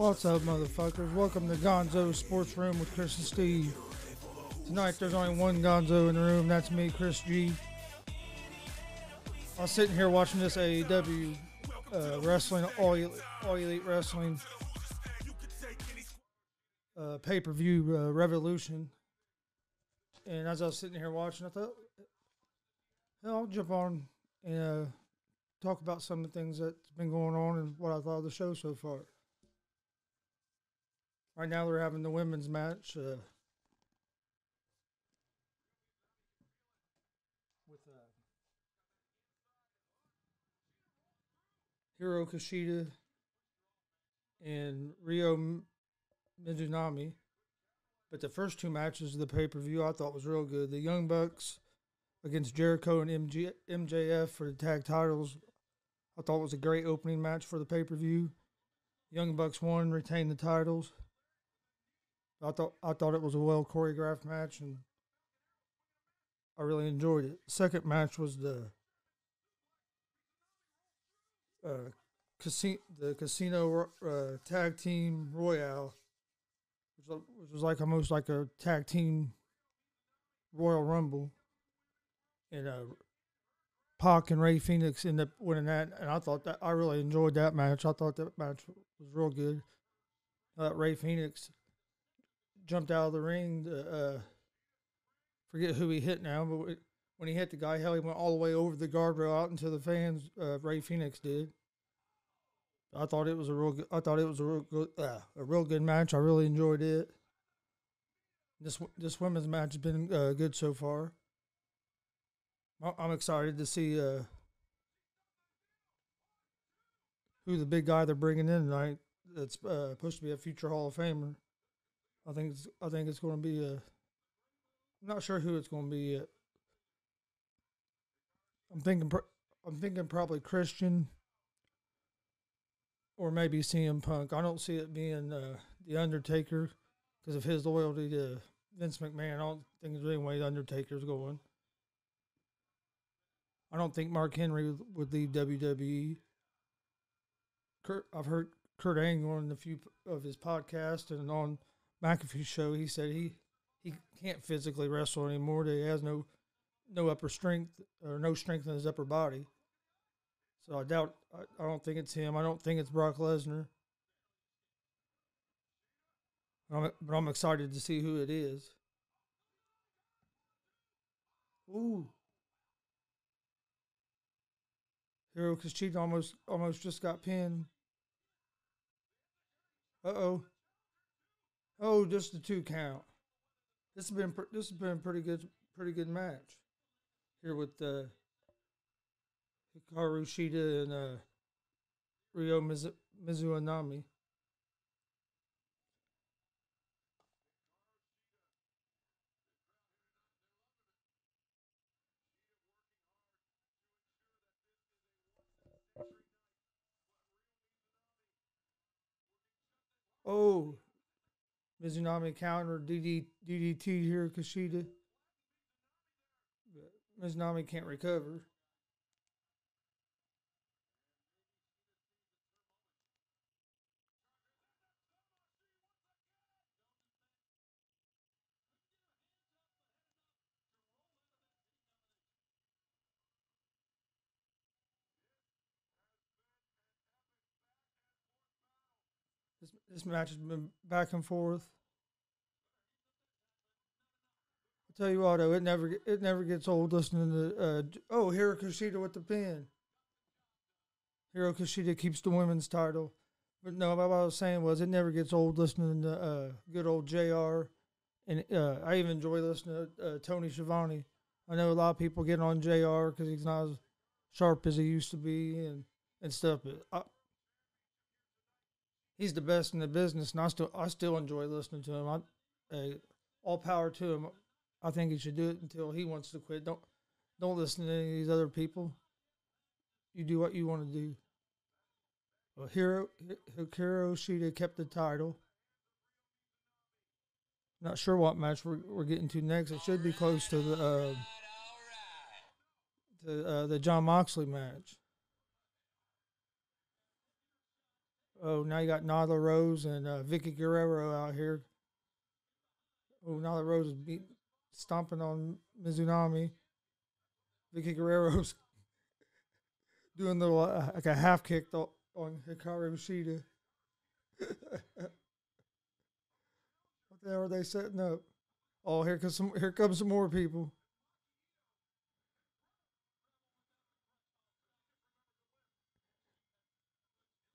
What's up, motherfuckers? Welcome to Gonzo Sports Room with Chris and Steve. Tonight, there's only one Gonzo in the room. That's me, Chris G. I was sitting here watching this AEW uh, wrestling, all elite, all elite wrestling uh, pay per view uh, Revolution. And as I was sitting here watching, I thought, hell, I'll jump on and uh, talk about some of the things that's been going on and what I thought of the show so far. Right now, they're having the women's match. Uh, with uh, Hiro Kushida and Ryo Mizunami. But the first two matches of the pay per view I thought was real good. The Young Bucks against Jericho and MG- MJF for the tag titles. I thought was a great opening match for the pay per view. Young Bucks won, retained the titles. I thought I thought it was a well choreographed match, and I really enjoyed it. Second match was the uh, casino the casino uh, tag team royale, which was, which was like almost like a tag team Royal Rumble, and uh, Pac and Rey Fenix ended up winning that, and I thought that I really enjoyed that match. I thought that match was real good. Uh, Rey Fenix jumped out of the ring. To, uh, forget who he hit now, but when he hit the guy, hell, he went all the way over the guardrail out into the fans. Uh, Rey Fenix did. I thought it was a real. Good, I thought it was a real good, uh, a real good match. I really enjoyed it. This this women's match has been uh, good so far. I'm excited to see uh, who the big guy they're bringing in tonight. That's uh, supposed to be a future Hall of Famer. I think it's I think it's going to be a. I'm not sure who it's going to be yet. I'm thinking I'm thinking probably Christian or maybe CM Punk. I don't see it being uh, the Undertaker because of his loyalty to Vince McMahon. I don't think there's any way the Undertaker's going. I don't think Mark Henry would leave WWE. Kurt, I've heard Kurt Angle on a few of his podcasts and on McAfee's show. He said he he can't physically wrestle anymore. He has no no upper strength or no strength in his upper body. So I doubt. I, I don't think it's him. I don't think it's Brock Lesnar. I'm, but I'm excited to see who it is. Ooh. Hiro Kushida almost almost just got pinned. Uh oh. Oh, just the two count. This has been this has been a pretty good pretty good match here with uh, Hikaru Shida and uh, Ryo Mizu-. Oh, Mizunami counter DD, DDT here, Kushida. But Mizunami can't recover. This, match has been back and forth. I tell you what, though, it never it never gets old listening to. Uh, oh, Hiro Kushida with the pin. Hiro Kushida keeps the women's title, but no, what I was saying was it never gets old listening to uh, good old Jr. And uh, I even enjoy listening to uh, Tony Schiavone. I know a lot of people get on Jr. because he's not as sharp as he used to be and and stuff. But I, he's the best in the business, and I still I still enjoy listening to him. I, uh, all power to him. I think he should do it until he wants to quit. Don't don't listen to any of these other people. You do what you want to do. Well, Hiro Hikaru Shida kept the title. Not sure what match we're, we're getting to next. It should be close to the uh, the uh, the Jon Moxley match. Oh, now you got Nyla Rose and uh, Vickie Guerrero out here. Oh, Nyla Rose is beat, stomping on Mizunami. Vickie Guerrero's doing the uh, like a half kick on Hikaru Shida. what the hell are they setting up? Oh, here comes some. Here comes some more people.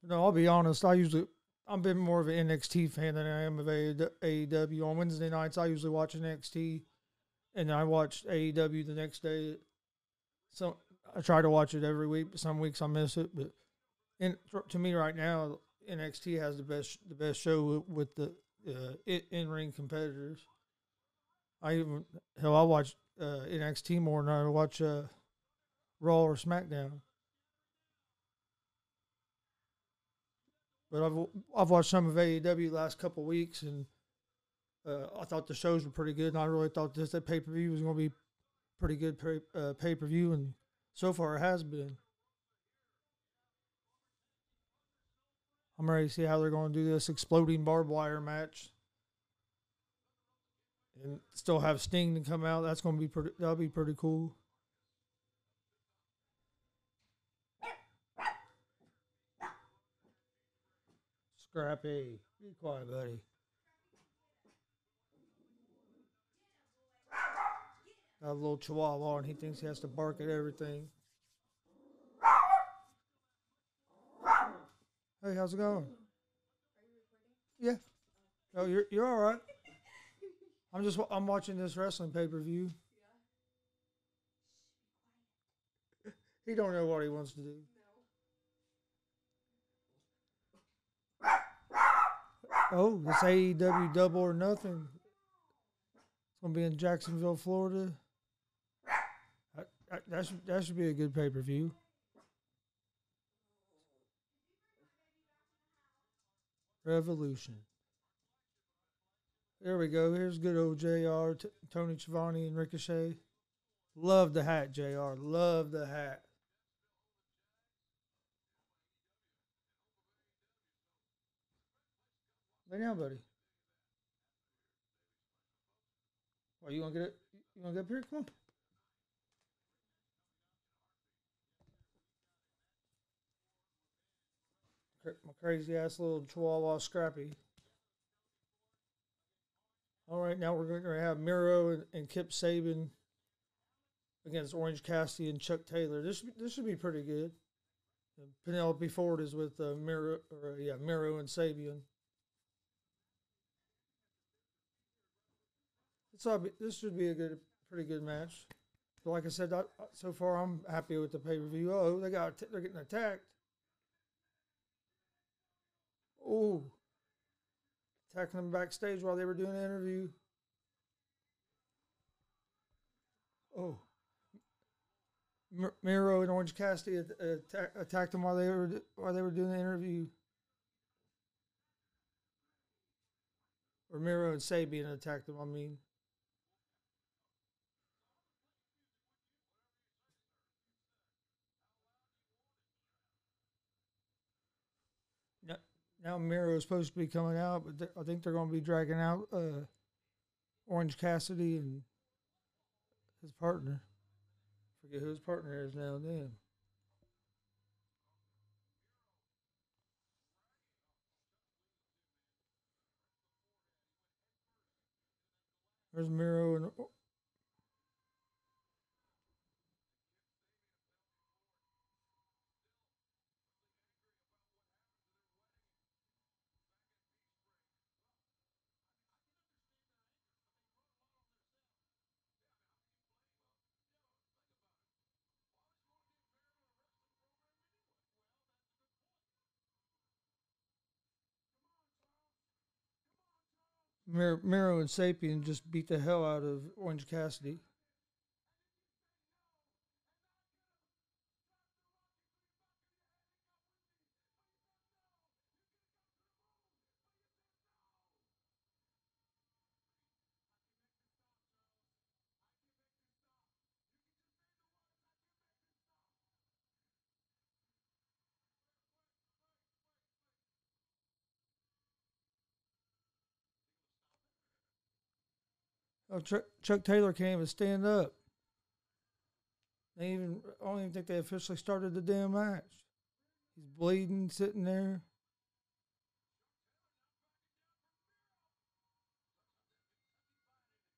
No, I'll be honest. I usually I've been more of an NXT fan than I am of AEW. On Wednesday nights, I usually watch NXT, and I watch AEW the next day. So I try to watch it every week, but some weeks I miss it. But in, to me, right now, NXT has the best the best show with the uh, in ring competitors. I even hell I watch uh, NXT more than I watch uh, Raw or SmackDown. But I've I've watched some of AEW last couple weeks, and uh, I thought the shows were pretty good. And I really thought this that pay per view was going to be pretty good pay, uh, pay per view, and so far it has been. I'm ready to see how they're going to do this exploding barbed wire match, and still have Sting to come out. That's going to be pretty. That'll be pretty cool. Scrappy, be quiet, buddy. Got a little chihuahua, and he thinks he has to bark at everything. Hey, how's it going? Yeah. Oh, you're you're all right. I'm just I'm watching this wrestling pay per view. he don't know what he wants to do. Oh, it's AEW Double or Nothing. It's gonna be in Jacksonville, Florida. That, that, should that should be a good pay per view. Revolution. There we go. Here's good old JR, T- Tony Schiavone, and Ricochet. Love the hat, JR. Love the hat. Lay down, buddy. Are you gonna get it? You gonna get up here? Come on. My crazy ass little chihuahua Scrappy. All right, now we're going to have Miro and, Kip Sabian against Orange Cassidy and Chuck Taylor. This this should be pretty good. Penelope Ford is with uh, Miro, or uh, yeah, Miro and Sabian. All, this should be a good, pretty good match. But like I said, I, so far I'm happy with the pay per view. Oh, they got they're getting attacked. Oh, attacking them backstage while they were doing an interview. Oh, Miro and Orange Cassidy attack, attacked them while they were while they were doing the interview. Or Miro and Sabian attacked them. I mean. Now Miro is supposed to be coming out, but I think they're going to be dragging out uh, Orange Cassidy and his partner. Forget who his partner is now. Damn. There's Miro and Miro and Sabian just beat the hell out of Orange Cassidy. Chuck, Chuck Taylor can't even stand up. They even I don't even think they officially started the damn match. He's bleeding, sitting there.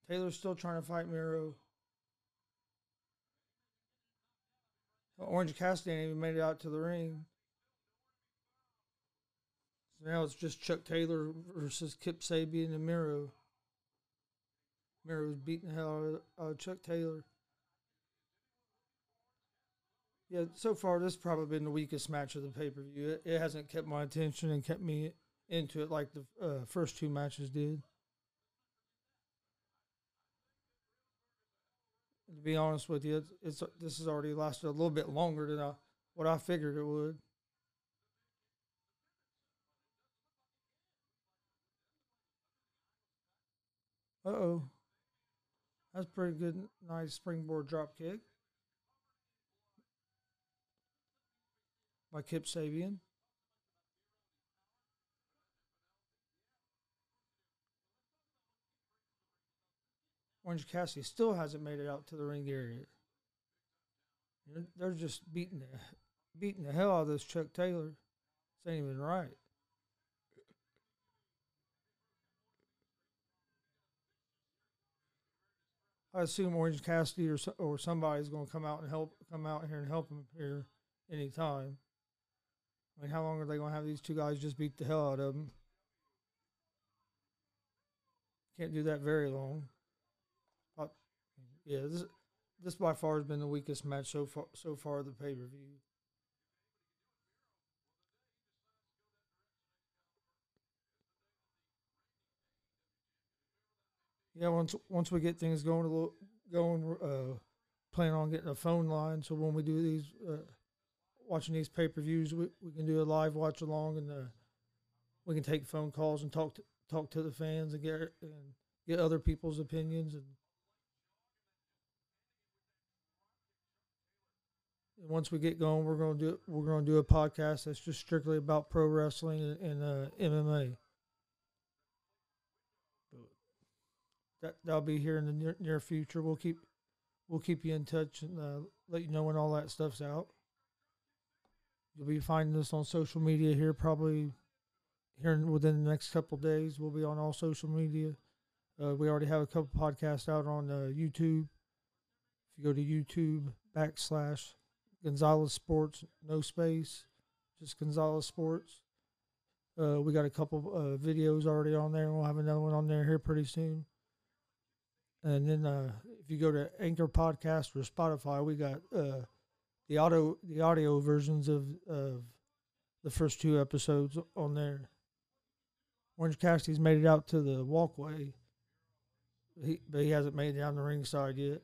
Taylor's still trying to fight Miro. Orange Cassidy ain't even made it out to the ring. So now it's just Chuck Taylor versus Kip Sabian and Miro. Miro's beating the hell out of Chuck Taylor. Yeah, so far this has probably been the weakest match of the pay per view. It, it, hasn't kept my attention and kept me into it like the uh, first two matches did. To be honest with you, it's, it's this has already lasted a little bit longer than I, what I figured it would. Uh oh. That's pretty good. Nice springboard drop kick by Kip Sabian. Orange Cassidy still hasn't made it out to the ring area. They're just beating the beating the hell out of this Chuck Taylor. This ain't even right. I assume Orange Cassidy or or somebody's going to come out and help come out here and help him here anytime. I mean, how long are they going to have these two guys just beat the hell out of them? Can't do that very long. But, yeah, this this by far has been the weakest match so far so far the pay per view. Yeah, once once we get things going a little going, uh, plan on getting a phone line so when we do these, uh, watching these pay per views, we, we can do a live watch along and uh, we can take phone calls and talk to talk to the fans and get and get other people's opinions and. Once we get going, we're to do we're to do a podcast that's just strictly about pro wrestling and, and uh, MMA. That that'll be here in the near, near future. We'll keep we'll keep you in touch and uh, let you know when all that stuff's out. You'll be finding us on social media here probably here within the next couple days. We'll be on all social media. Uh, we already have a couple podcasts out on uh, YouTube. If you go to YouTube backslash Gonzalez Sports, no space, just Gonzalez Sports. Uh, we got a couple uh, videos already on there. We'll have another one on there here pretty soon. And then uh, if you go to Anchor Podcast or Spotify, we got uh, the audio the audio versions of of the first two episodes on there. Orange Cassidy's made it out to the walkway, he, but he hasn't made it down the ringside yet.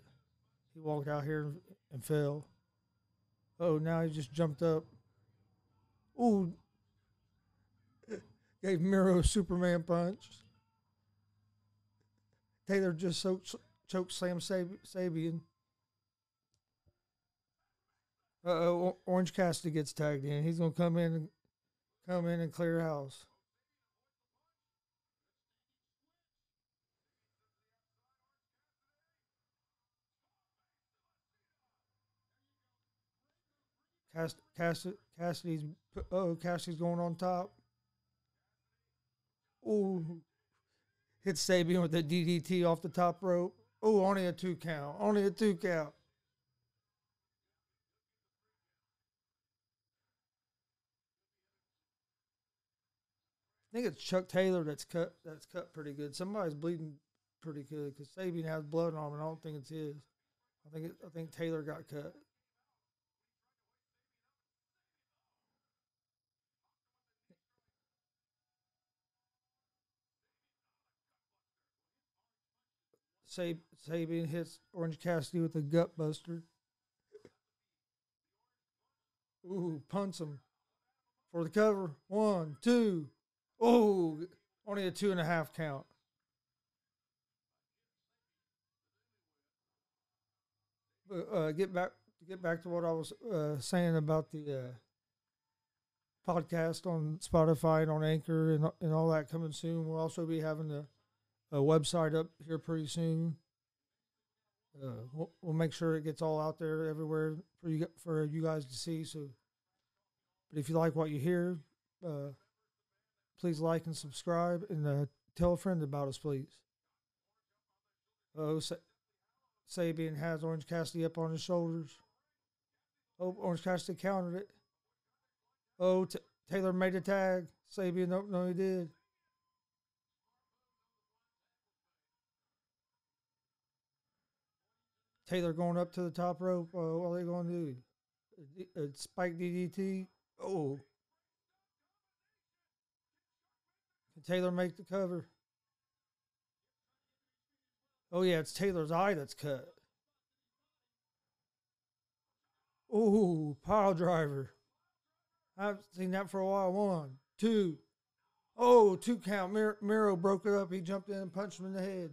He walked out here and, and fell. Oh, now he just jumped up. Ooh, gave Miro a Superman punch. Taylor just choked, choked Sam Sab- Sabian. Uh oh, Orange Cassidy gets tagged in. He's gonna come in and come in and clear house. Cass, Cass, Cassidy's oh Cassidy's going on top. Ooh, hit Sabian with the DDT off the top rope. Oh, only a two count. Only a two count. I think it's Chuck Taylor that's cut. That's cut pretty good. Somebody's bleeding pretty good because Sabian has blood on him, and I don't think it's his. I think it, I think Taylor got cut. Sab- Sabian hits Orange Cassidy with a gut buster. Ooh, punts him for the cover. One, two. Oh, only a two and a half count. Uh, get back get back to what I was uh, saying about the uh, podcast on Spotify and on Anchor and and all that coming soon. We'll also be having the a website up here pretty soon. Uh, we'll, we'll make sure it gets all out there everywhere for you for you guys to see. So, but if you like what you hear, uh, please like and subscribe and uh, tell a friend about us, please. Oh, Sa- Sabian has Orange Cassidy up on his shoulders. Oh, Orange Cassidy countered it. Oh, T- Taylor made a tag. Sabian, no, no, he did. Taylor going up to the top rope. Uh, what are they going to do? D- a spike DDT. Oh. Can Taylor make the cover? Oh, yeah, it's Taylor's eye that's cut. Oh, pile driver. I haven't seen that for a while. One, two. Oh, two count. Mir- Miro broke it up. He jumped in and punched him in the head.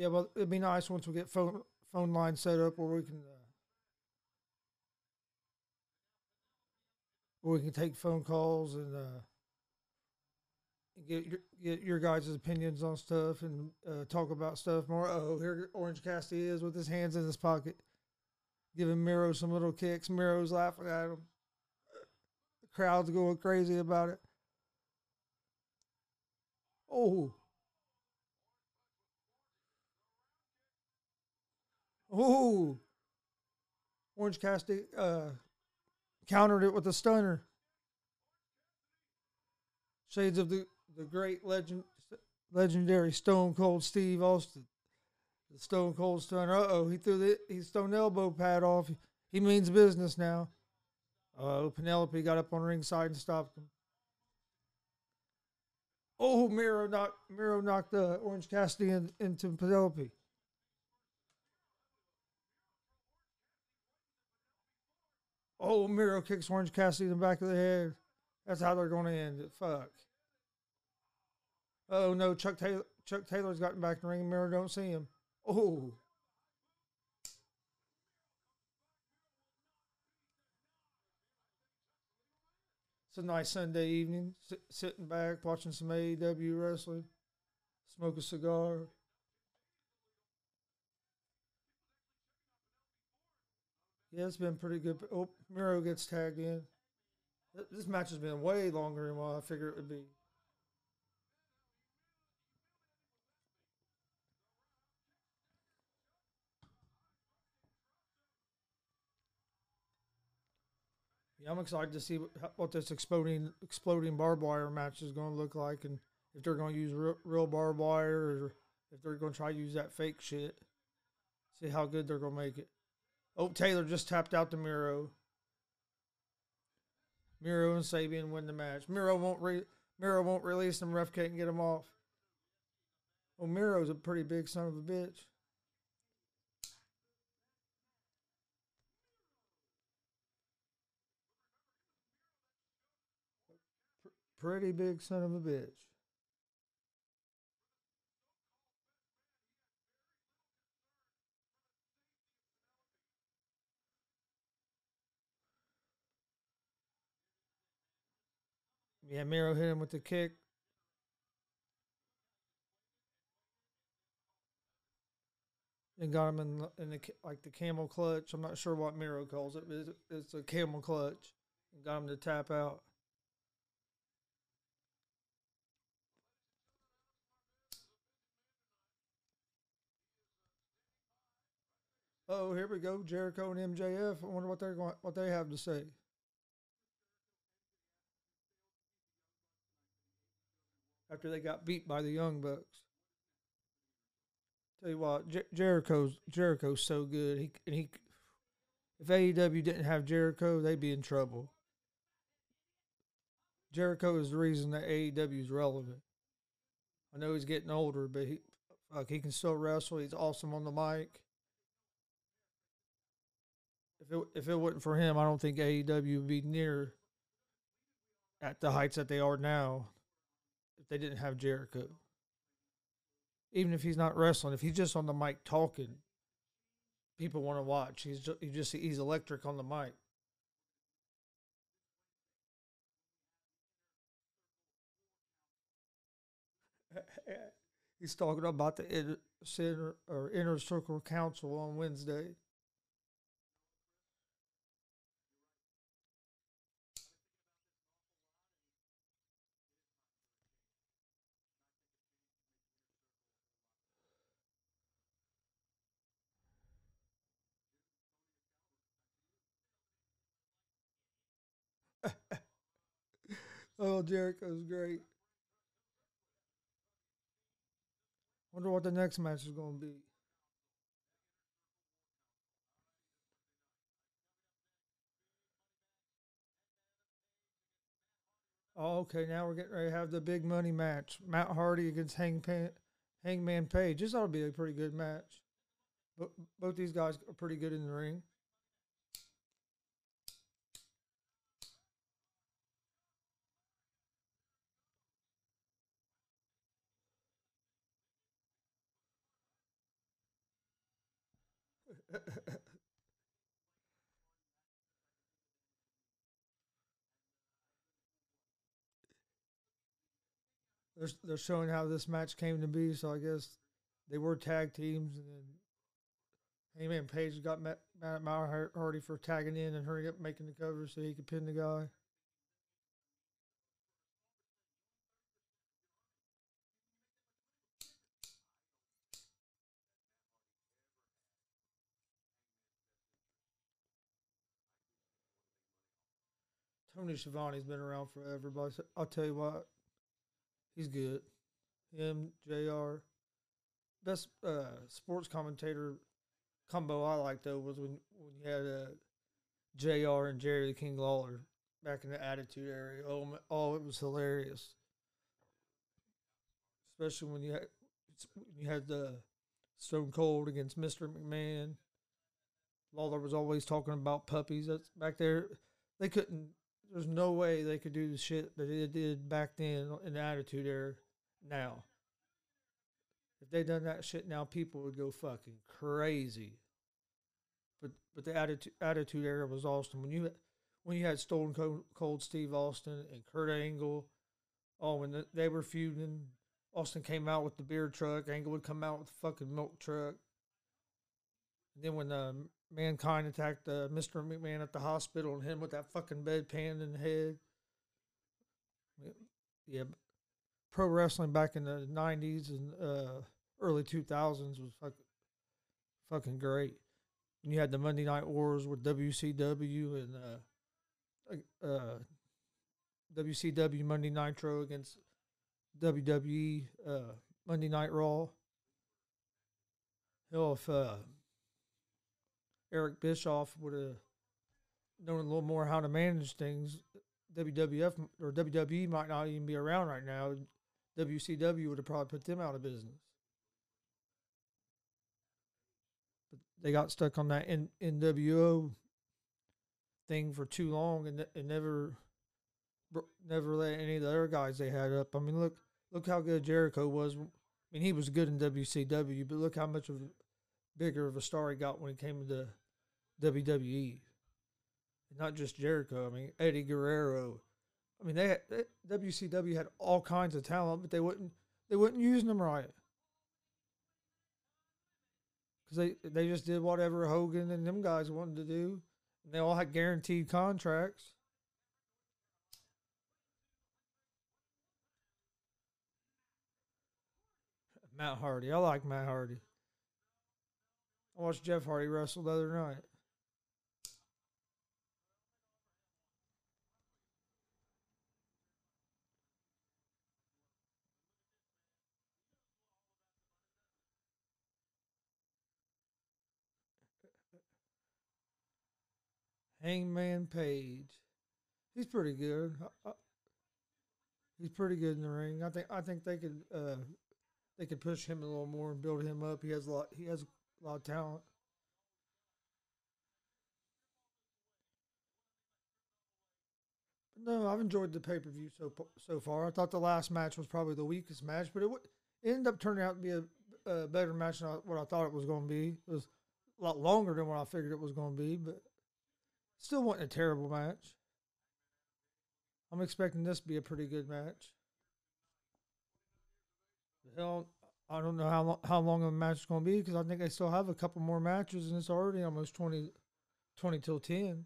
Yeah, well, it'd be nice once we get phone phone line set up where we can uh, where we can take phone calls and uh, get your get your guys' opinions on stuff and uh, talk about stuff more. Oh, here Orange Cassidy is with his hands in his pocket, giving Miro some little kicks. Miro's laughing at him. The crowd's going crazy about it. Oh. Oh, Orange Cassidy uh, countered it with a stunner. Shades of the, the great legend, legendary Stone Cold Steve Austin. The Stone Cold Stunner. Uh oh, he threw the he stone elbow pad off. He means business now. Oh, Penelope got up on ringside and stopped him. Oh, Miro knocked Miro knocked uh, Orange Cassidy in, into Penelope. Oh, Miro kicks Orange Cassidy in the back of the head. That's how they're going to end it. Fuck. Oh no, Chuck Taylor. Chuck Taylor's gotten back in the ring. Miro don't see him. Oh. It's a nice Sunday evening, sit, sitting back watching some AEW wrestling, smoke a cigar. Yeah, it's been pretty good. Oh, Miro gets tagged in. This match has been way longer than what I figured it would be. Yeah, I'm excited to see what, what this exploding exploding barbed wire match is going to look like, and if they're going to use real, real barbed wire or if they're going to try to use that fake shit. See how good they're going to make it. Oh, Taylor just tapped out the Miro. Miro and Sabian win the match. Miro won't re- Miro won't release him. Ref can't get him off. Oh, Miro's a pretty big son of a bitch. Pretty big son of a bitch. Yeah, Miro hit him with the kick. And got him in in the like the camel clutch. I'm not sure what Miro calls it, but it's, it's a camel clutch. And got him to tap out. Oh, here we go. Jericho and MJF. I wonder what they're going, what they have to say. After they got beat by the Young Bucks. Tell you what, Jer- Jericho's Jericho's so good. He and he, if AEW didn't have Jericho, they'd be in trouble. Jericho is the reason that AEW is relevant. I know he's getting older, but he, fuck, he can still wrestle. He's awesome on the mic. If it if it wasn't for him, I don't think AEW would be near at the heights that they are now. They didn't have Jericho, even if he's not wrestling, if he's just on the mic talking, people want to watch. He's just, he just he's electric on the mic. He's talking about the inner, center or inner circle council on Wednesday. Oh, Jericho's great. Wonder what the next match is going to be. Oh, okay. Now we're getting ready to have the big money match: Matt Hardy against Hangman, Hangman Page. This ought to be a pretty good match. But both these guys are pretty good in the ring. They're they're showing how this match came to be. So I guess they were tag teams, and then Hangman Page got mad at Matt Hardy for tagging in and hurrying up making the cover so he could pin the guy. Tony Schiavone's been around forever, but I'll tell you what, he's good. Him, Jr. Best uh, sports commentator combo I liked though was when when you had uh, Jr. and Jerry the King Lawler back in the Attitude Era. Oh, oh, it was hilarious, especially when you had when you had the Stone Cold against Mister McMahon. Lawler was always talking about puppies. That's back there. They couldn't there's no way they could do the shit that they did back then in the Attitude Era now. If they done that shit now, people would go fucking crazy. But but the attitude attitude era was awesome. When you when you had Stone Cold Steve Austin and Kurt Angle, oh, when the, they were feuding, Austin came out with the beer truck. Angle would come out with the fucking milk truck. And then when um, Mankind attacked uh, Mr. McMahon at the hospital and him with that fucking bedpan in the head. Yeah, pro wrestling back in the '90s and uh, early 2000s was fucking fucking great. And you had the Monday Night Wars with WCW and uh, uh, WCW Monday Nitro against WWE uh, Monday Night Raw. Hell, if uh, Eric Bischoff would have known a little more how to manage things, WWF or WWE might not even be around right now. WCW would have probably put them out of business. But they got stuck on that N- NWO thing for too long and, and never never let any of the other guys they had up. I mean, look look how good Jericho was. I mean, he was good in WCW, but look how much of bigger of a star he got when he came to WWE. Not just Jericho. I mean Eddie Guerrero. I mean they, had, WCW had all kinds of talent, but they wouldn't they wouldn't use them right. Because they they just did whatever Hogan and them guys wanted to do. And they all had guaranteed contracts. Matt Hardy. I like Matt Hardy. I watched Jeff Hardy wrestle the other night. Hangman Page. He's pretty good. He's pretty good in the ring. I think I think they could uh, they could push him a little more and build him up. He has a lot. He has a lot of talent. no, I've enjoyed the pay per view so so far. I thought the last match was probably the weakest match, but it, w- it ended up turning out to be a, a better match than what I thought it was going to be. It was a lot longer than what I figured it was going to be, but Still wasn't a terrible match. I'm expecting this to be a pretty good match. Hell, I don't know how long, how long the match is going to be because I think they still have a couple more matches and it's already almost 20, 20 till 10.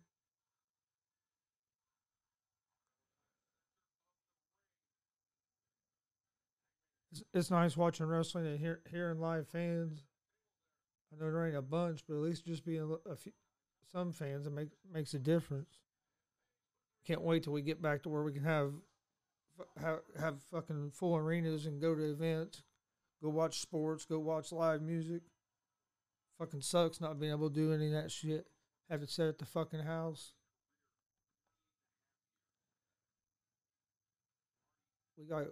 It's, it's nice watching wrestling and hear, hearing live fans. I know there ain't a bunch, but at least just being a, a few, some fans, it make, makes a difference. Can't wait till we get back to where we can have have, have fucking full arenas and go to events, go watch sports, go watch live music. Fucking sucks not being able to do any of that shit. Have to sit at the fucking house. We got.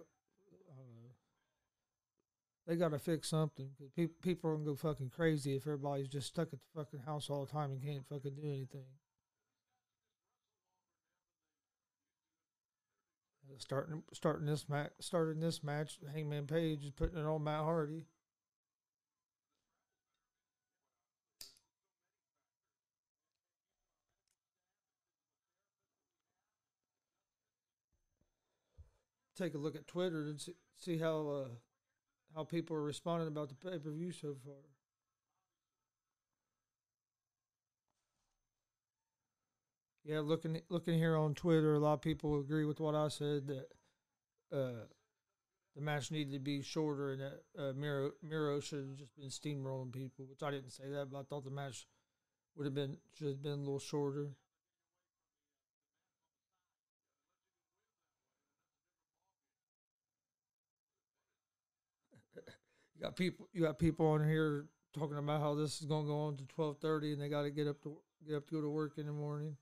They got to fix something because people people are gonna go fucking crazy if everybody's just stuck at the fucking house all the time and can't fucking do anything. Starting starting this match, starting this match, Hangman Page is putting it on Matt Hardy. Take a look at Twitter and see, see how uh, how people are responding about the pay per view so far. Yeah, looking looking here on Twitter, a lot of people agree with what I said that uh, the match needed to be shorter and that uh, Miro Miro should have just been steamrolling people, which I didn't say that, but I thought the match would have been should have been a little shorter. You got people you got people on here talking about how this is going to go on to twelve thirty, and they got to get up to get up to go to work in the morning.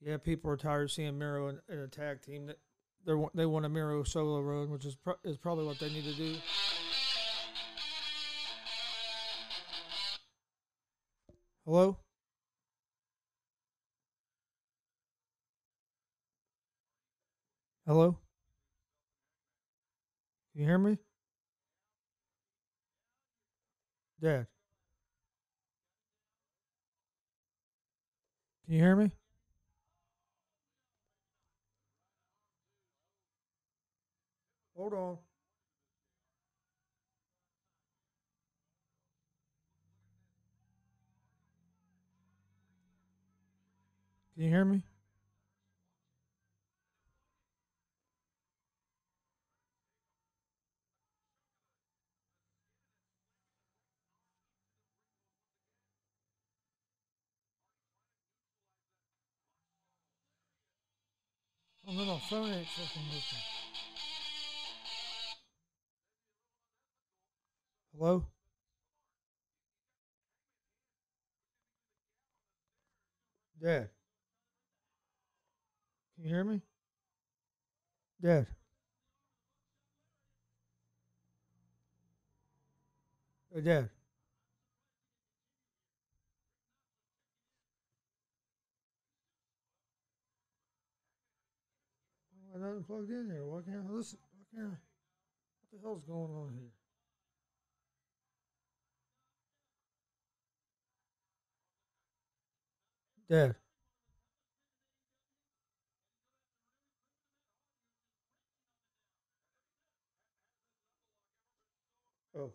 Yeah, people are tired of seeing Miro in, in a tag team. That they want they want a Miro solo run, which is pro- is probably what they need to do. Hello. Hello. Can you hear me? Dad. Can you hear me? Hold on. Can you hear me? No, my phone. Hello? Dad. Can you hear me? Dad. Hey, Dad. I nothing plugged in here. Why can't I listen? Why can't I? What the hell's going on here? Dad. Oh.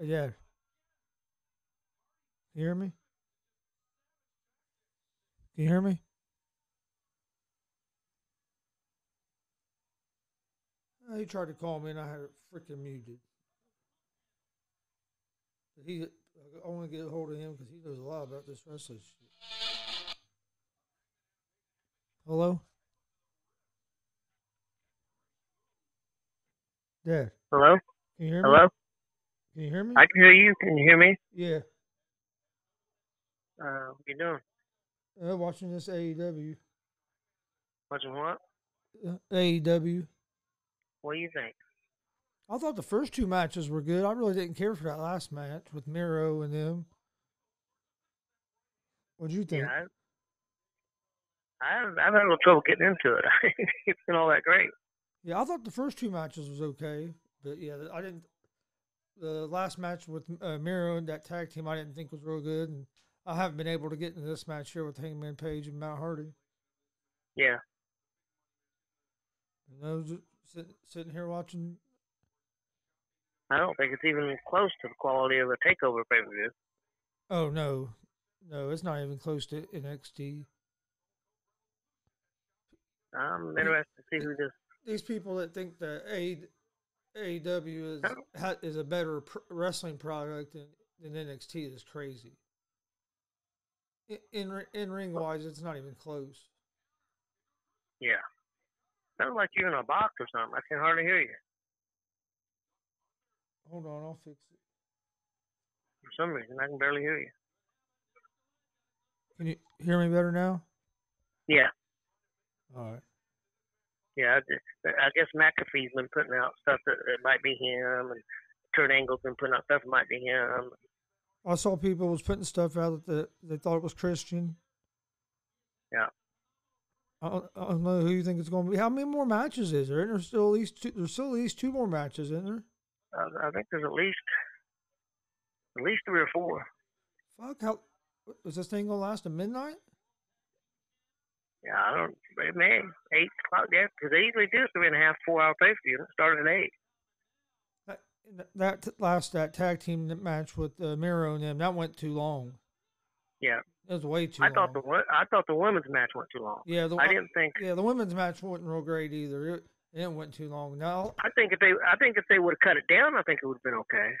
Dad. You hear me? Can you hear me? He tried to call me and I had it freaking muted. He I want to get a hold of him because he knows a lot about this wrestling shit. Hello? Dad, Hello? can you hear me? Hello? Can you hear me? I can hear you. Can you hear me? yeah. Uh, what you doing? Uh, watching this AEW. Watching what? Uh, AEW. What do you think? I thought the first two matches were good. I really didn't care for that last match with Miro and them. What'd you think? Yeah, I, I've, I've had a little trouble getting into it. it's been all that great. Yeah, I thought the first two matches was okay, but yeah, I didn't. The last match with uh, Miro and that tag team, I didn't think was real good, and I haven't been able to get into this match here with Hangman Page and Matt Hardy. Yeah. Know, just sit, sitting here watching. I don't think it's even close to the quality of a takeover pay per view. Oh no, no, it's not even close to NXT. I'm interested to see who this. These people that think that A, AEW is ha, is a better pr- wrestling product than, than NXT is crazy. In in, in ring wise, it's not even close. Yeah. Sounds like you're in a box or something. I can hardly hear you. Hold on, I'll fix it. For some reason, I can barely hear you. Can you hear me better now? Yeah. All right. Yeah, I, just- I guess McAfee's been putting out stuff that it might be him, and Kurt Angle's been putting out stuff that might be him. I saw people was putting stuff out that they thought it was Christian. Yeah. I don't, I don't know who you think it's going to be. How many more matches is there? There's still at least two, there's still at least two more matches, isn't there? I, I think there's at least at least three or four. Fuck, how is this thing gonna last to midnight? Yeah, I don't. It may eight o'clock. Yeah, because they usually do three and a half, four hour pay per view. and It started at eight. That, that last that tag team match with uh, Miro and them that went too long. Yeah, It was way too I long. thought the I thought the women's match went too long. yeah, the I didn't think. yeah the women's match wasn't real great either. It, it went too long. Now I think if they, I think if they would have cut it down, I think it would have been okay.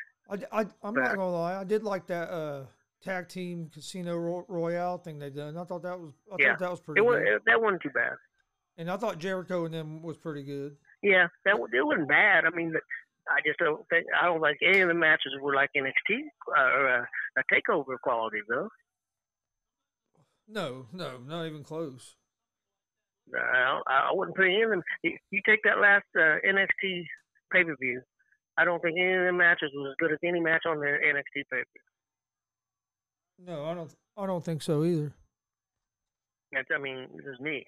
I, I I'm not gonna lie. I did like that uh, tag team casino ro- royale thing they done. I thought that was I Yeah. thought that was pretty It was good. that wasn't too bad. And I thought Jericho and them was pretty good. Yeah, that it wasn't bad. I mean, I just don't think I don't think any of the matches were like NXT uh, or a, a takeover quality though. No, no, not even close. I, I wouldn't put any of them. You take that last uh, NXT pay per view. I don't think any of them matches was as good as any match on the NXT pay per view. No, I don't. I don't think so either. That's, I mean, this is me.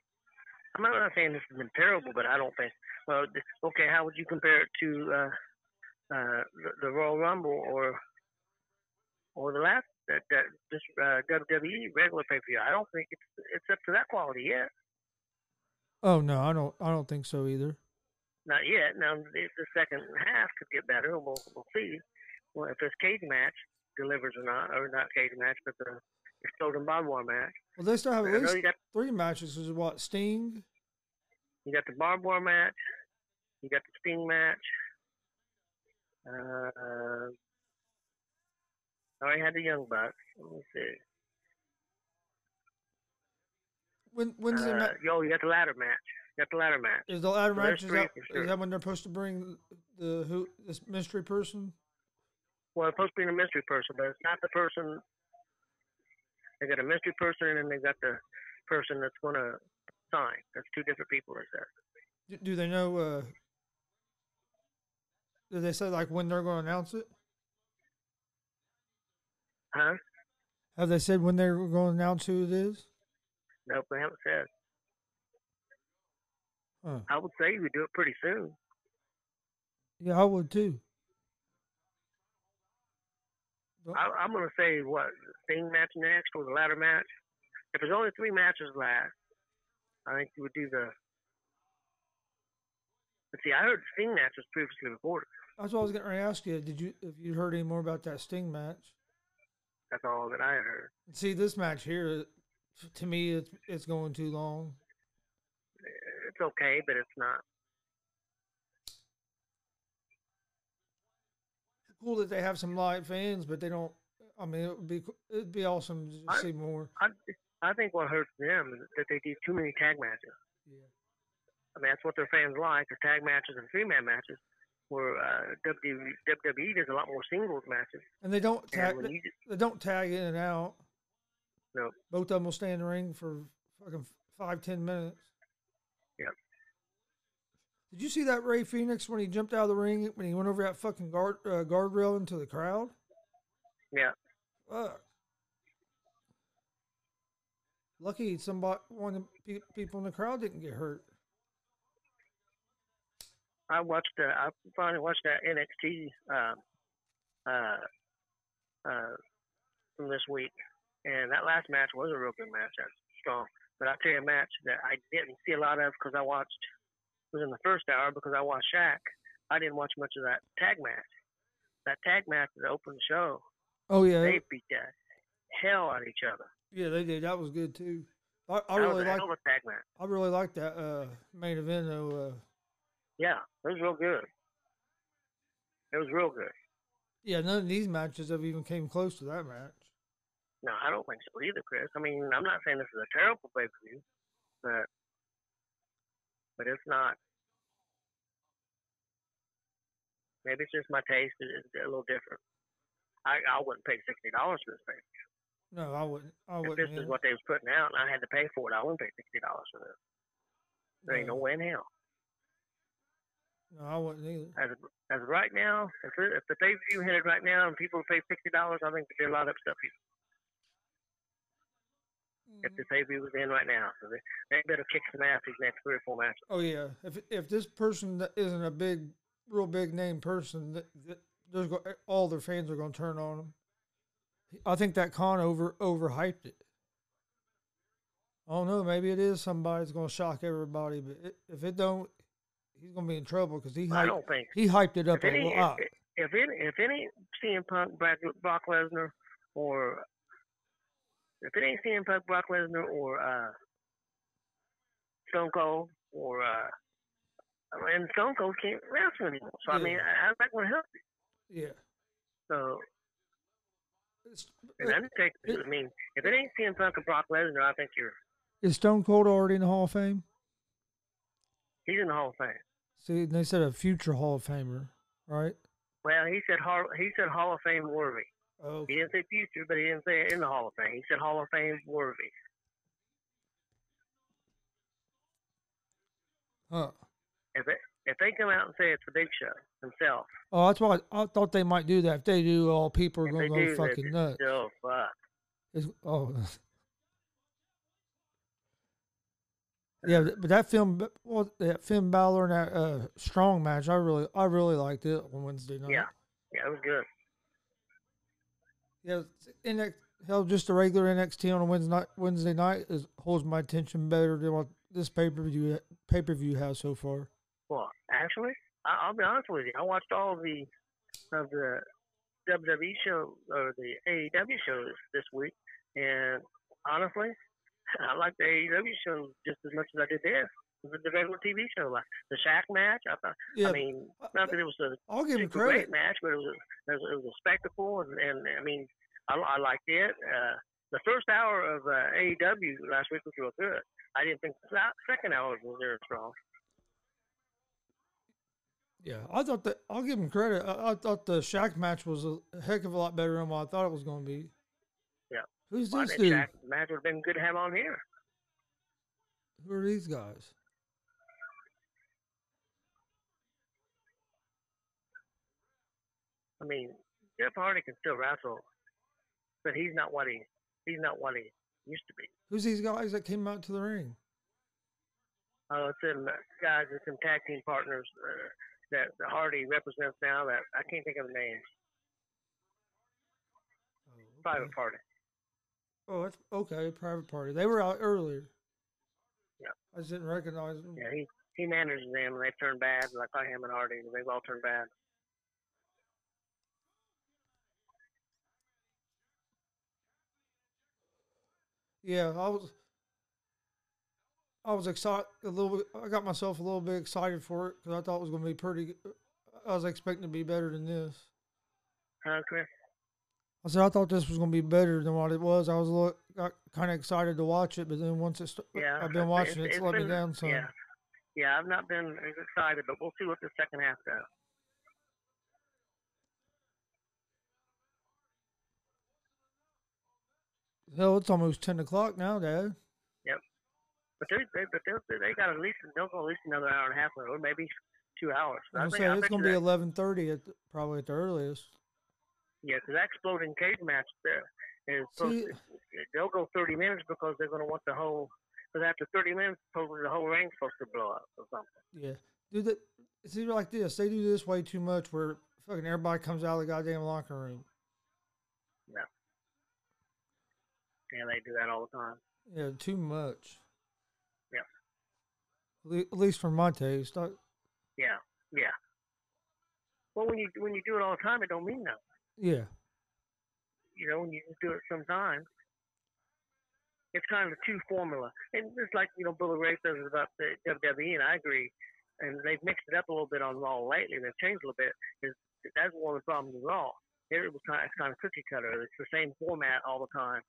I'm not, not saying this has been terrible, but I don't think. Well, okay, how would you compare it to uh, uh, the, the Royal Rumble or or the last that that this uh, WWE regular pay per view? I don't think it's it's up to that quality yet. Oh no, I don't. I don't think so either. Not yet. Now the, the second half could get better. We'll we'll see. Well, if this cage match delivers or not, or not cage match, but the exploding barbed wire match. Well, they still have at least got three matches. Is what Sting. you got the barbed wire match, you got the Sting match. Uh, I already had the Young Bucks. Let me see. When when's the Uh, ma- yo, you got the ladder match. You got the ladder match. is the ladder so match? Is that, for is that when they're supposed to bring the who this mystery person? Well, it's supposed to be the mystery person, but it's not the person. They got a mystery person, and then they got the person that's going to sign. That's two different people. Right there. Do, do they know? uh Did they say like when they're going to announce it? Huh? Have they said when they're going to announce who it is? Nope, they haven't said. Huh. I would say we do it pretty soon. Yeah, I would too. I, I'm going to say what Sting match next or the ladder match. If there's only three matches left, I think you would do the. But see, I heard Sting match was previously recorded. That's what I was going to ask you. Did you if you heard any more about that Sting match? That's all that I heard. See, this match here, to me, it's it's going too long. It's okay, but it's not. Cool that they have some live fans, but they don't. I mean, it would be it'd be awesome to I- see more. I, I think what hurts them is that they do too many tag matches. Yeah. I mean, that's what their fans like, is tag matches and three-man matches, where uh, WWE, WWE does a lot more singles matches. And they don't tag. you just, They don't tag in and out. No. Both of them will stay in the ring for fucking five ten minutes. Yep. Did you see that Rey Fenix when he jumped out of the ring when he went over that fucking guard uh, guardrail into the crowd? yeah, Fuck. Lucky somebody one of the pe- people in the crowd didn't get hurt. I watched. Uh, I finally watched that NXT uh, uh, uh, from this week, and that last match was a real good match. That's strong. But I'll tell you a match that I didn't see a lot of because I watched it was in the first hour because I watched Shaq. I didn't watch much of that tag match. That tag match that opened the show. Oh yeah, They beat the hell out of each other. yeah, they did. That was good too. I, I that really like. hell tag match. I really like that uh, main event though. Uh, Yeah, it was real good. It was real good. yeah, none of these matches have even came close to that match. No, I don't think so either, Chris. I mean, I'm not saying this is a terrible pay per view, but but it's not. Maybe it's just my taste is a little different. I I wouldn't pay sixty dollars for this thing. No, I wouldn't. I If wouldn't. this is what they was putting out and I had to pay for it, I wouldn't pay sixty dollars for this. There ain't no no, way in hell. No, I wouldn't either. As of, as of right now, if it, if the pay per view hinted right now and people pay sixty dollars, I think they did a lot of stuff. here. If the mm. pay per view was in right now, so they, they better kick some ass these next three or four matches. Oh yeah, if if this person isn't a big, real big name person, that, that there's go, all their fans are going to turn on him. I think that con over overhyped it. I don't know. Maybe it is somebody's going to shock everybody, but it, if it don't, he's going to be in trouble because he I hyped, don't think. he hyped it up If a any, lot. if, if any, if any CM Punk, Brock, Brock Lesnar, or if it ain't CM Punk, Brock Lesnar, or uh, Stone Cold, or uh, and Stone Cold can't wrestle anymore. So I Yeah. mean, how's that to help you? Yeah. So It's- and Undertaker, it- I mean, if it ain't CM Punk and Brock Lesnar, I think you're Is Stone Cold already in the Hall of Fame? he's in the Hall of Fame. See, they said a future Hall of Famer, right? Well, he said Hall, he said Hall of Fame worthy. Oh, He didn't say future, but he didn't say in the Hall of Fame. He said Hall of Fame worthy. huh. If it, if they come out and say it's the Big Show himself, Oh, that's why I, thought they might do that. If they do, all people are going to go fucking nuts. still fuck. It's, oh, yeah, but that film, well, that Finn Balor and that uh, Strong match, I really, I really liked it on Wednesday night. Yeah, yeah, it was good. yeah. NX, hell, just a regular NXT on a Wednesday night, Wednesday night is holds my attention better than what this pay per view pay per view has so far. Well, actually, I, I'll be honest with you. I watched all of the of the WWE show or the AEW shows this week, and honestly, I like the AEW show just as much as I did this. The the regular TV show, like the Shaq match. I thought. Yeah, I mean, not that it was a I'll give him super great credit. match, but it was a, it was a, it was a spectacle, and, and I mean, I, I liked it. Uh, the first hour of uh, AEW last week was real good. I didn't think the second hour was very strong. Yeah, I thought that I'll give him credit. I, I thought the Shaq match was a heck of a lot better than what I thought it was going to be. Who's this dude? Match would have been good to have on here. Who are these guys? I mean, Jeff Hardy can still wrestle, but he's not what he he's not what he used to be. Who's these guys that came out to the ring? Uh, it's some guys and some tag team partners uh, that that Hardy represents now. That I can't think of the names. Oh, okay. Private Party. Oh, that's okay. Private party. They were out earlier. Yeah. I just didn't recognize them. Yeah, he he manages them, and they turn bad. Like I him and Hardy, they've all turned bad. Yeah, I was. I was excited a little bit. I got myself a little bit excited for it because I thought it was going to be pretty. I was expecting to be better than this. Chris? I said I thought this was going to be better than what it was. I was a little, got kind of excited to watch it, but then once it, st- Yeah, I've been it's- watching it. It's, let been- me down some. Yeah, yeah, I've not been as excited, but we'll see what the second half does. Hell, it's almost ten o'clock now, Dad. Yep, but they, they, but they, they got at least they'll go at least another hour and a half, or maybe two hours. I I'm think- saying I it's going to be eleven thirty at the, probably at the earliest. Yeah, because that exploding cage match there is See- to, they'll go 30 minutes because they're going to want the whole. Because after 30 minutes, supposedly the whole ring's supposed to blow up or something. Yeah, do that. It's either like this. They do this way too much, where fucking everybody comes out of the goddamn locker room. Yeah. Yeah, they do that all the time. Yeah, too much. Yeah. Le- at least for my taste. I, Yeah, yeah. Well, when you when you do it all the time, it don't mean nothing. Yeah. You know, and you do it sometimes, it's kind of a two formula. And it's like you know, Bully Ray says about the WWE, and I agree. And they've mixed it up a little bit on Raw lately. They've changed a little bit. Is that's one of the problems with Raw. It was kind of, it's kind of cookie cutter. It's the same format all the time.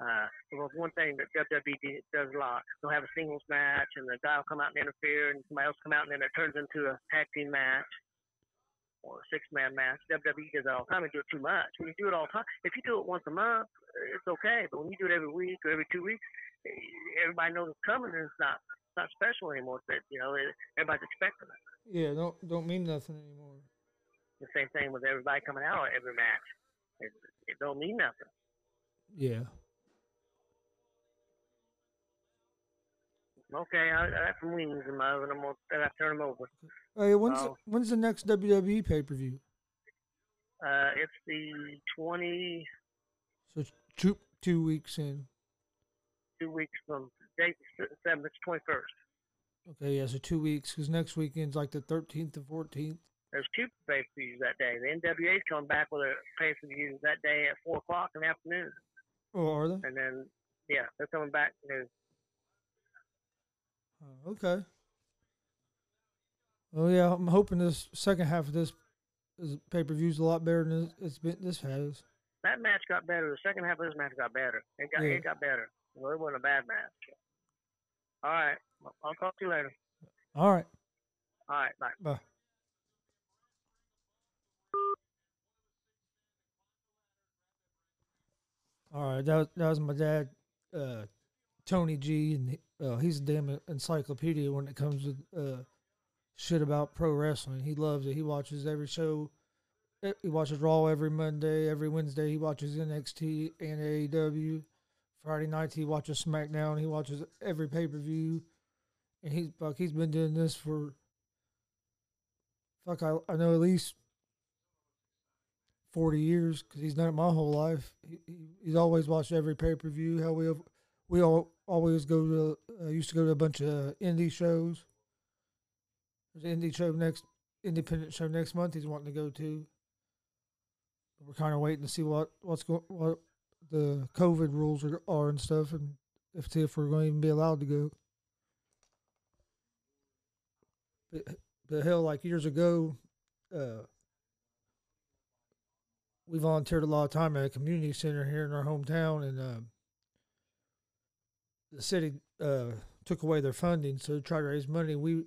Uh, well, one thing that WWE does a lot, they'll have a singles match, and the guy will come out and interfere, and somebody else come out, and then it turns into a tag team match or a six man match. WWE does that all the time. They do it too much. When you do it all the time, if you do it once a month, it's okay. But when you do it every week or every two weeks, everybody knows it's coming, and it's not it's not special anymore. But you know, everybody's expecting it. Yeah, don't don't mean nothing anymore. The same thing with everybody coming out every match. It, it don't mean nothing. Yeah. Okay, I, I got some wings in my oven. I'm gonna I gotta turn them over. Hey, when's when's the next WWE pay per view? Uh, it's the 22 So it's two two weeks in. Two weeks from date seven. It's 21st. Okay, yeah, so two weeks because next weekend's like the thirteenth and fourteenth. There's two pay per views that day. The NWA's coming back with a pay per view that day at four o'clock in the afternoon, Oh, are they? and then yeah, they're coming back. You Oh, okay. Oh yeah, I'm hoping this second half of this pay per view's a lot better than it's been. This has. that match got better. The second half of this match got better. It got Yeah. it got better. Well, it wasn't a bad match. All right, I'll talk to you later. All right. All right, bye. Bye. All right, that was, that was my dad, uh, Tony G, and he, uh, he's a damn encyclopedia when it comes to uh, shit about pro wrestling. He loves it. He watches every show. He watches Raw every Monday, every Wednesday. He watches NXT and AEW. Friday nights he watches SmackDown. He watches every pay per view, and he's fuck. He's been doing this for fuck. I I know at least forty years because he's done it my whole life. He, he, he's always watched every pay per view. How we have, we all always go to uh, used to go to a bunch of indie shows. There's an indie show next independent show next month. He's wanting to go to. We're kind of waiting to see what what's going what the COVID rules are, are and stuff, and if if we're going to even be allowed to go. But, but hell, like years ago, uh, we volunteered a lot of time at a community center here in our hometown, and uh, the city uh, took away their funding, so to try to raise money, we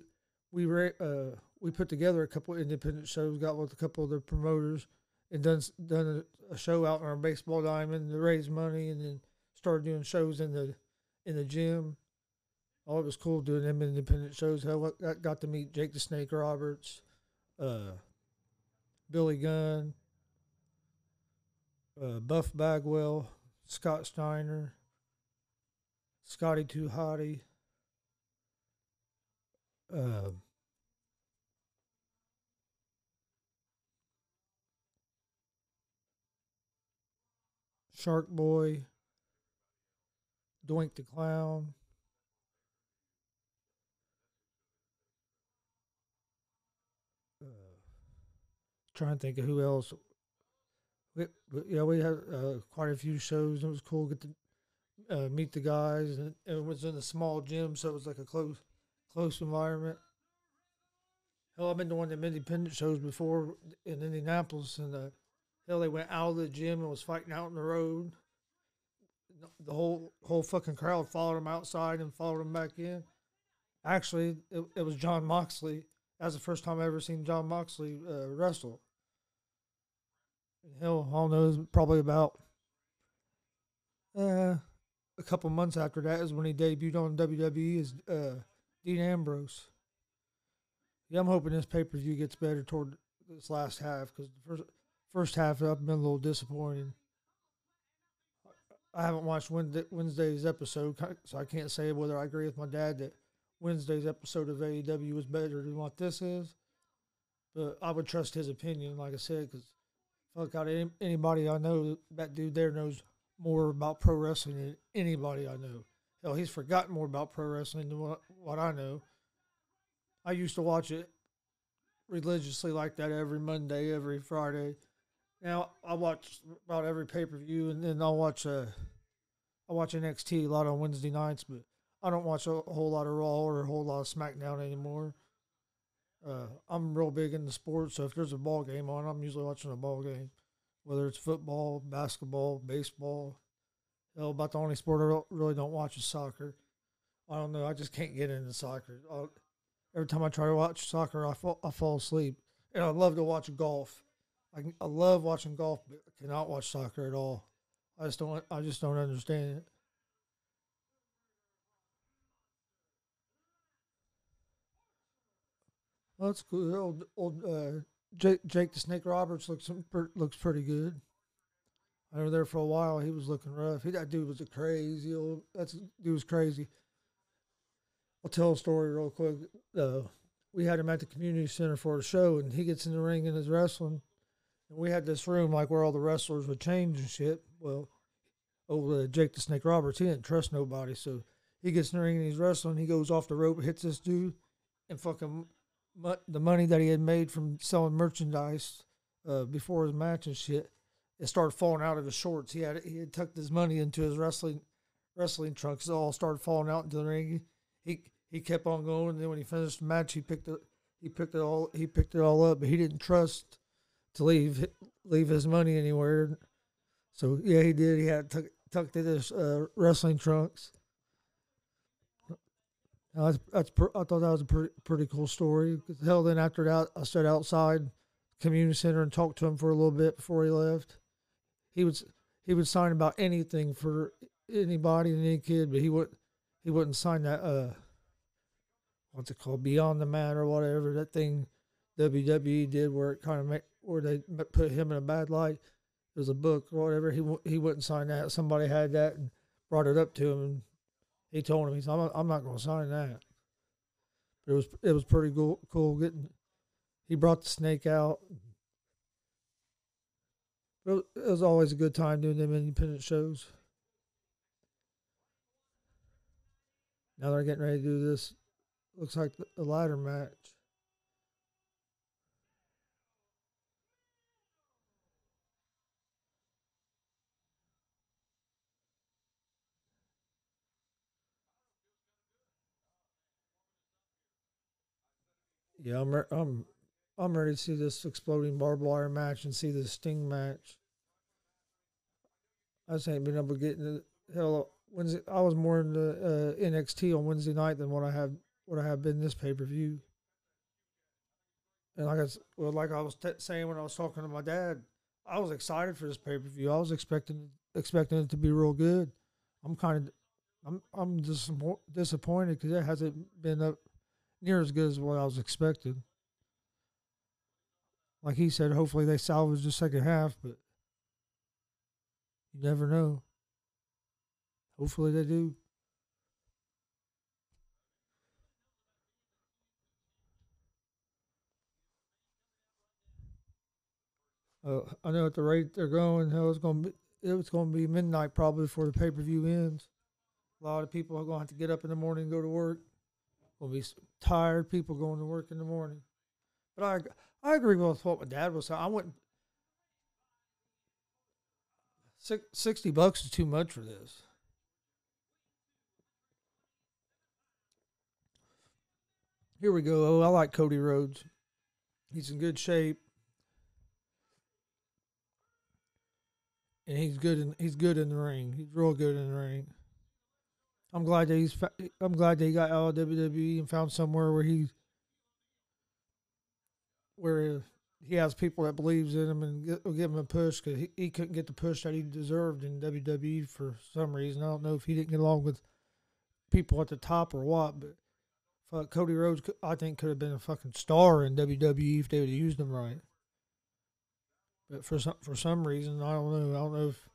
we ra- uh, we put together a couple independent shows, got with a couple of the promoters, and done done a, a show out in our baseball diamond to raise money, and then started doing shows in the in the gym. Oh, it was cool doing them independent shows. Hell, I got, got to meet Jake the Snake Roberts, uh, Billy Gunn, uh, Buff Bagwell, Scott Steiner, Scotty Too Hotty, uh, Shark Boy, Doink the Clown. Uh, trying to think of who else. We, we- yeah, we had uh, quite a few shows. It was cool to get to uh, meet the guys, and it was in a small gym, so it was like a close, close environment. Hell, I've been to one of them independent shows before in Indianapolis, and uh, hell, they went out of the gym and was fighting out in the road. The whole whole fucking crowd followed him outside and followed him back in. Actually, it, it was Jon Moxley. That was the first time I ever seen Jon Moxley uh, wrestle. And hell, I don't know, probably about uh, a couple months after that is when he debuted on WWE as uh, Dean Ambrose. Yeah, I'm hoping this pay per view gets better toward this last half because the first first half I've been a little disappointed. I haven't watched Wednesday, Wednesday's episode, so I can't say whether I agree with my dad that Wednesday's episode of AEW was better than what this is. But I would trust his opinion, like I said, because fuck out any, anybody I know, that dude there knows more about pro wrestling than anybody I know. Hell, he's forgotten more about pro wrestling than what, what I know. I used to watch it religiously like that every Monday, every Friday. Now I watch about every pay per view, and then I'll watch uh, I watch NXT a lot on Wednesday nights, but I don't watch a, a whole lot of Raw or a whole lot of SmackDown anymore. Uh, I'm real big into sports, so if there's a ball game on, I'm usually watching a ball game, whether it's football, basketball, baseball. Hell, about the only sport I really don't watch is soccer. I don't know. I just can't get into soccer. I'll, every time I try to watch soccer, I fall, I fall asleep. And I love to watch golf. I, I love watching golf, but I cannot watch soccer at all. I just don't. I just don't understand it. Well, that's cool. Old, old uh, Jake, Jake the Snake Roberts looks looks pretty good. I there for a while. He was looking rough. He, that dude was a crazy old. That dude was crazy. I'll tell a story real quick. Uh, we had him at the community center for a show, and he gets in the ring and is wrestling. And we had this room like where all the wrestlers would change and shit. Well, old Jake the Snake Roberts, he didn't trust nobody, so he gets in the ring and he's wrestling. He goes off the rope, hits this dude, and fucking the money that he had made from selling merchandise uh, before his match and shit, it started falling out of his shorts. He had he had tucked his money into his wrestling wrestling trunks. It all started falling out into the ring. He he kept on going. And then when he finished the match, he picked it he picked it all he picked it all up, but he didn't trust to leave leave his money anywhere. So yeah, he did. He had tuck, tucked in his uh, wrestling trunks. that's, that's I thought that was a pretty, pretty cool story. Hell, then after that, I stood outside community center and talked to him for a little bit before he left. He was he would sign about anything for anybody and any kid, but he would he wouldn't sign that uh what's it called Beyond the Mat or whatever that thing WWE did where it kind of make where they put him in a bad light. It was a book or whatever. He he wouldn't sign that. Somebody had that and brought it up to him, and he told him, "He said, I'm, I'm not going to sign that." But it was it was pretty cool. Cool getting. He brought the snake out. It was always a good time doing them independent shows. Now they're getting ready to do this. Looks like a ladder match. Yeah, I'm I'm I'm ready to see this exploding barbed wire match and see this Sting match. I just ain't been able to get into the hell. Wednesday, I was more in the uh, NXT on Wednesday night than what I have what I have been this pay per view. And like I well, like I was t- saying when I was talking to my dad, I was excited for this pay per view. I was expecting expecting it to be real good. I'm kind of I'm I'm dis- disappointed because it hasn't been up near as good as what I was expecting. Like he said, hopefully they salvage the second half, but you never know. Hopefully they do. Uh, I know at the rate they're going, hell, it's to be it's to be midnight probably before the pay per view ends. A lot of people are to have to get up in the morning and go to work. Will be tired people going to work in the morning. But I I agree with what my dad was saying. I wouldn't. Sixty bucks is too much for this. Here we go. Oh, I like Cody Rhodes. He's in good shape. And he's good in he's good in the ring. He's real good in the ring. I'm glad that he's. I'm glad that he got out of WWE and found somewhere where he, where he has people that believes in him and get, will give him a push because he, he couldn't get the push that he deserved in WWE for some reason. I don't know if he didn't get along with people at the top or what, but fuck, Cody Rhodes, I think could have been a fucking star in WWE if they would have used him right. But for some for some reason, I don't know. I don't know if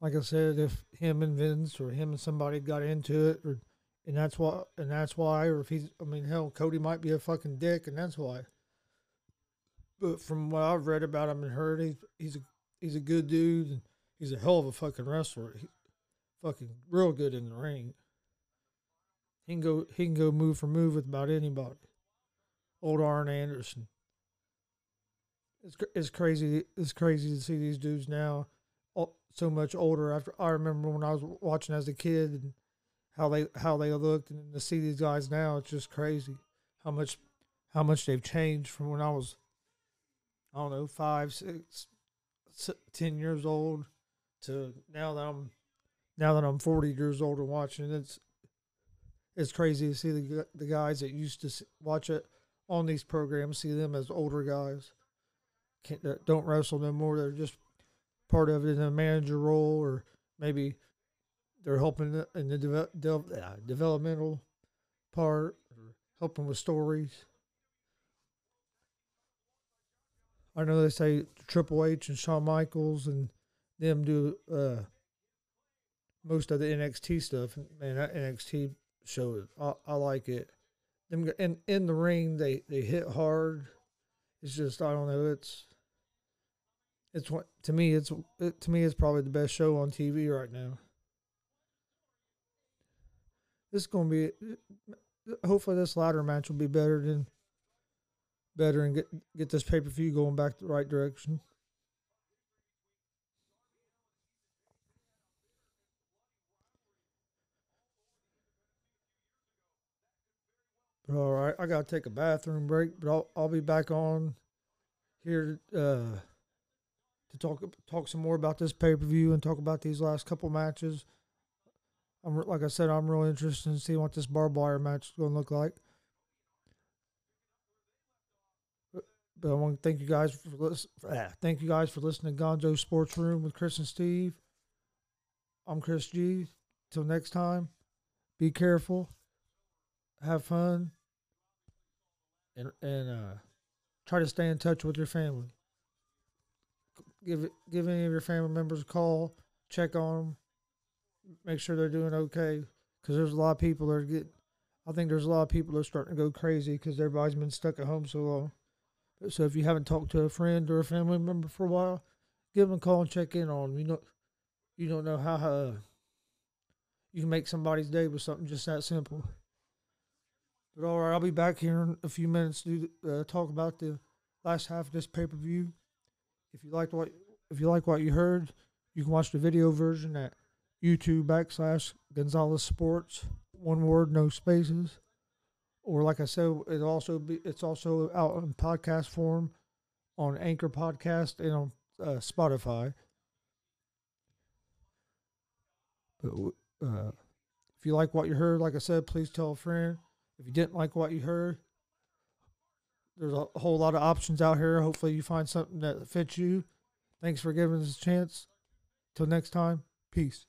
like I said, if him and Vince or him and somebody got into it, or and that's why, and that's why, or if he's, I mean, hell, Cody might be a fucking dick, and that's why. But from what I've read about him and heard, he's he's a he's a good dude, and he's a hell of a fucking wrestler. He, fucking real good in the ring. He can go he can go move for move with about anybody. Old Arn Anderson. It's it's crazy it's crazy to see these dudes now so much older after I remember when I was watching as a kid and how they how they looked and to see these guys now it's just crazy how much how much they've changed from when I was I don't know five six ten years old to now that I'm now that I'm 40 years old and watching it's it's crazy to see the the guys that used to watch it on these programs see them as older guys. That don't wrestle no more. They're just part of it in a manager role or maybe they're helping in the de- de- uh, developmental part or helping with stories I know they say Triple H and Shawn Michaels and them do uh, most of the NXT stuff. Man, that NXT show, I, I like it. Them in in the ring, they they hit hard. It's just I don't know. It's it's what to me. It's it, to me. It's probably the best show on TV right now. This is gonna be. Hopefully, this ladder match will be better than better and get get this pay per view going back the right direction. All right, I gotta take a bathroom break, but I'll I'll be back on here uh, to talk talk some more about this pay per view and talk about these last couple matches. I'm like I said, I'm really interested in seeing what this barbed wire match is gonna look like. But I want to thank you guys for listen, ah, thank you guys for listening to Gonzo Sports Room with Chris and Steve. I'm Chris G. Till next time, be careful, have fun, and and uh, try to stay in touch with your family. Give give any of your family members a call, check on them, make sure they're doing okay. Because there's a lot of people that are getting. I think there's a lot of people that are starting to go crazy because everybody's been stuck at home so long. So if you haven't talked to a friend or a family member for a while, give them a call and check in on them. You know, you don't know how uh, you can make somebody's day with something just that simple. But all right, I'll be back here in a few minutes to uh, talk about the last half of this pay per view. If you liked what if you like what you heard, you can watch the video version at YouTube backslash Gonzalez Sports. One word, no spaces or like I said, it also be it's also out in podcast form on Anchor Podcast and on uh, Spotify. But uh, if you like what you heard, like I said, please tell a friend. If you didn't like what you heard, there's a whole lot of options out here. Hopefully, you find something that fits you. Thanks for giving us a chance. Till next time, peace.